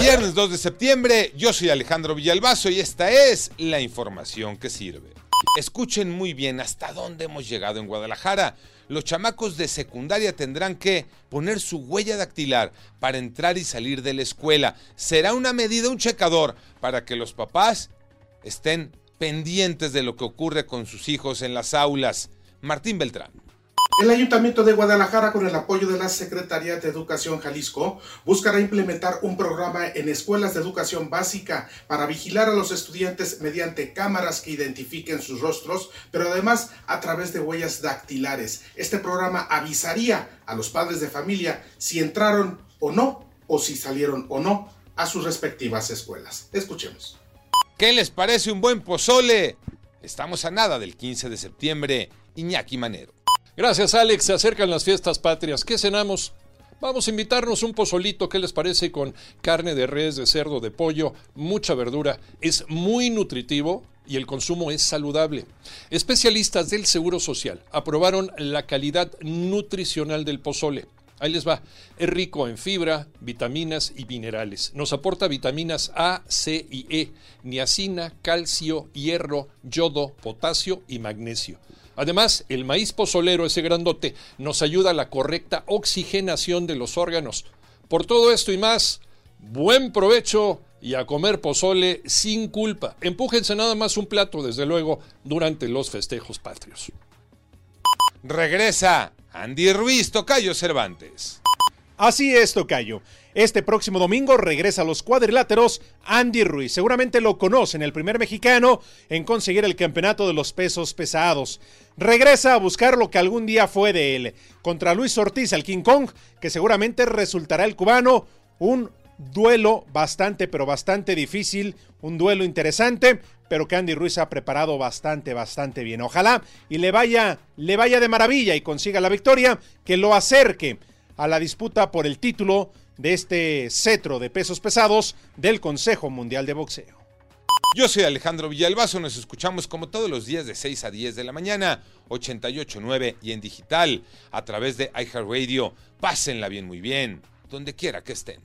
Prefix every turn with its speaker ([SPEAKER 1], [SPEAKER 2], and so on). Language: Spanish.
[SPEAKER 1] Viernes 2 de septiembre, yo soy Alejandro Villalbazo y esta es la información que sirve. Escuchen muy bien hasta dónde hemos llegado en Guadalajara. Los chamacos de secundaria tendrán que poner su huella dactilar para entrar y salir de la escuela. Será una medida, un checador, para que los papás estén pendientes de lo que ocurre con sus hijos en las aulas. Martín Beltrán.
[SPEAKER 2] El Ayuntamiento de Guadalajara, con el apoyo de la Secretaría de Educación Jalisco, buscará implementar un programa en escuelas de educación básica para vigilar a los estudiantes mediante cámaras que identifiquen sus rostros, pero además a través de huellas dactilares. Este programa avisaría a los padres de familia si entraron o no, o si salieron o no a sus respectivas escuelas. Escuchemos.
[SPEAKER 1] ¿Qué les parece un buen pozole? Estamos a nada del 15 de septiembre. Iñaki Manero.
[SPEAKER 3] Gracias, Alex. Se acercan las fiestas patrias. ¿Qué cenamos? Vamos a invitarnos un pozolito, ¿qué les parece? Con carne de res, de cerdo, de pollo, mucha verdura. Es muy nutritivo y el consumo es saludable. Especialistas del Seguro Social aprobaron la calidad nutricional del pozole. Ahí les va. Es rico en fibra, vitaminas y minerales. Nos aporta vitaminas A, C y E, niacina, calcio, hierro, yodo, potasio y magnesio. Además, el maíz pozolero, ese grandote, nos ayuda a la correcta oxigenación de los órganos. Por todo esto y más, buen provecho y a comer pozole sin culpa. Empújense nada más un plato, desde luego, durante los festejos patrios.
[SPEAKER 1] Regresa Andy Ruiz, Tocayo Cervantes.
[SPEAKER 4] Así es, Tocayo. Este próximo domingo regresa a los cuadriláteros Andy Ruiz. Seguramente lo conocen, el primer mexicano en conseguir el campeonato de los pesos pesados. Regresa a buscar lo que algún día fue de él. Contra Luis Ortiz, el King Kong, que seguramente resultará el cubano un duelo bastante, pero bastante difícil. Un duelo interesante, pero que Andy Ruiz ha preparado bastante, bastante bien. Ojalá y le vaya, le vaya de maravilla y consiga la victoria, que lo acerque a la disputa por el título de este cetro de pesos pesados del Consejo Mundial de Boxeo.
[SPEAKER 1] Yo soy Alejandro Villalbazo, nos escuchamos como todos los días de 6 a 10 de la mañana, 88.9 y en digital, a través de iHeartRadio. Pásenla bien, muy bien, donde quiera que estén.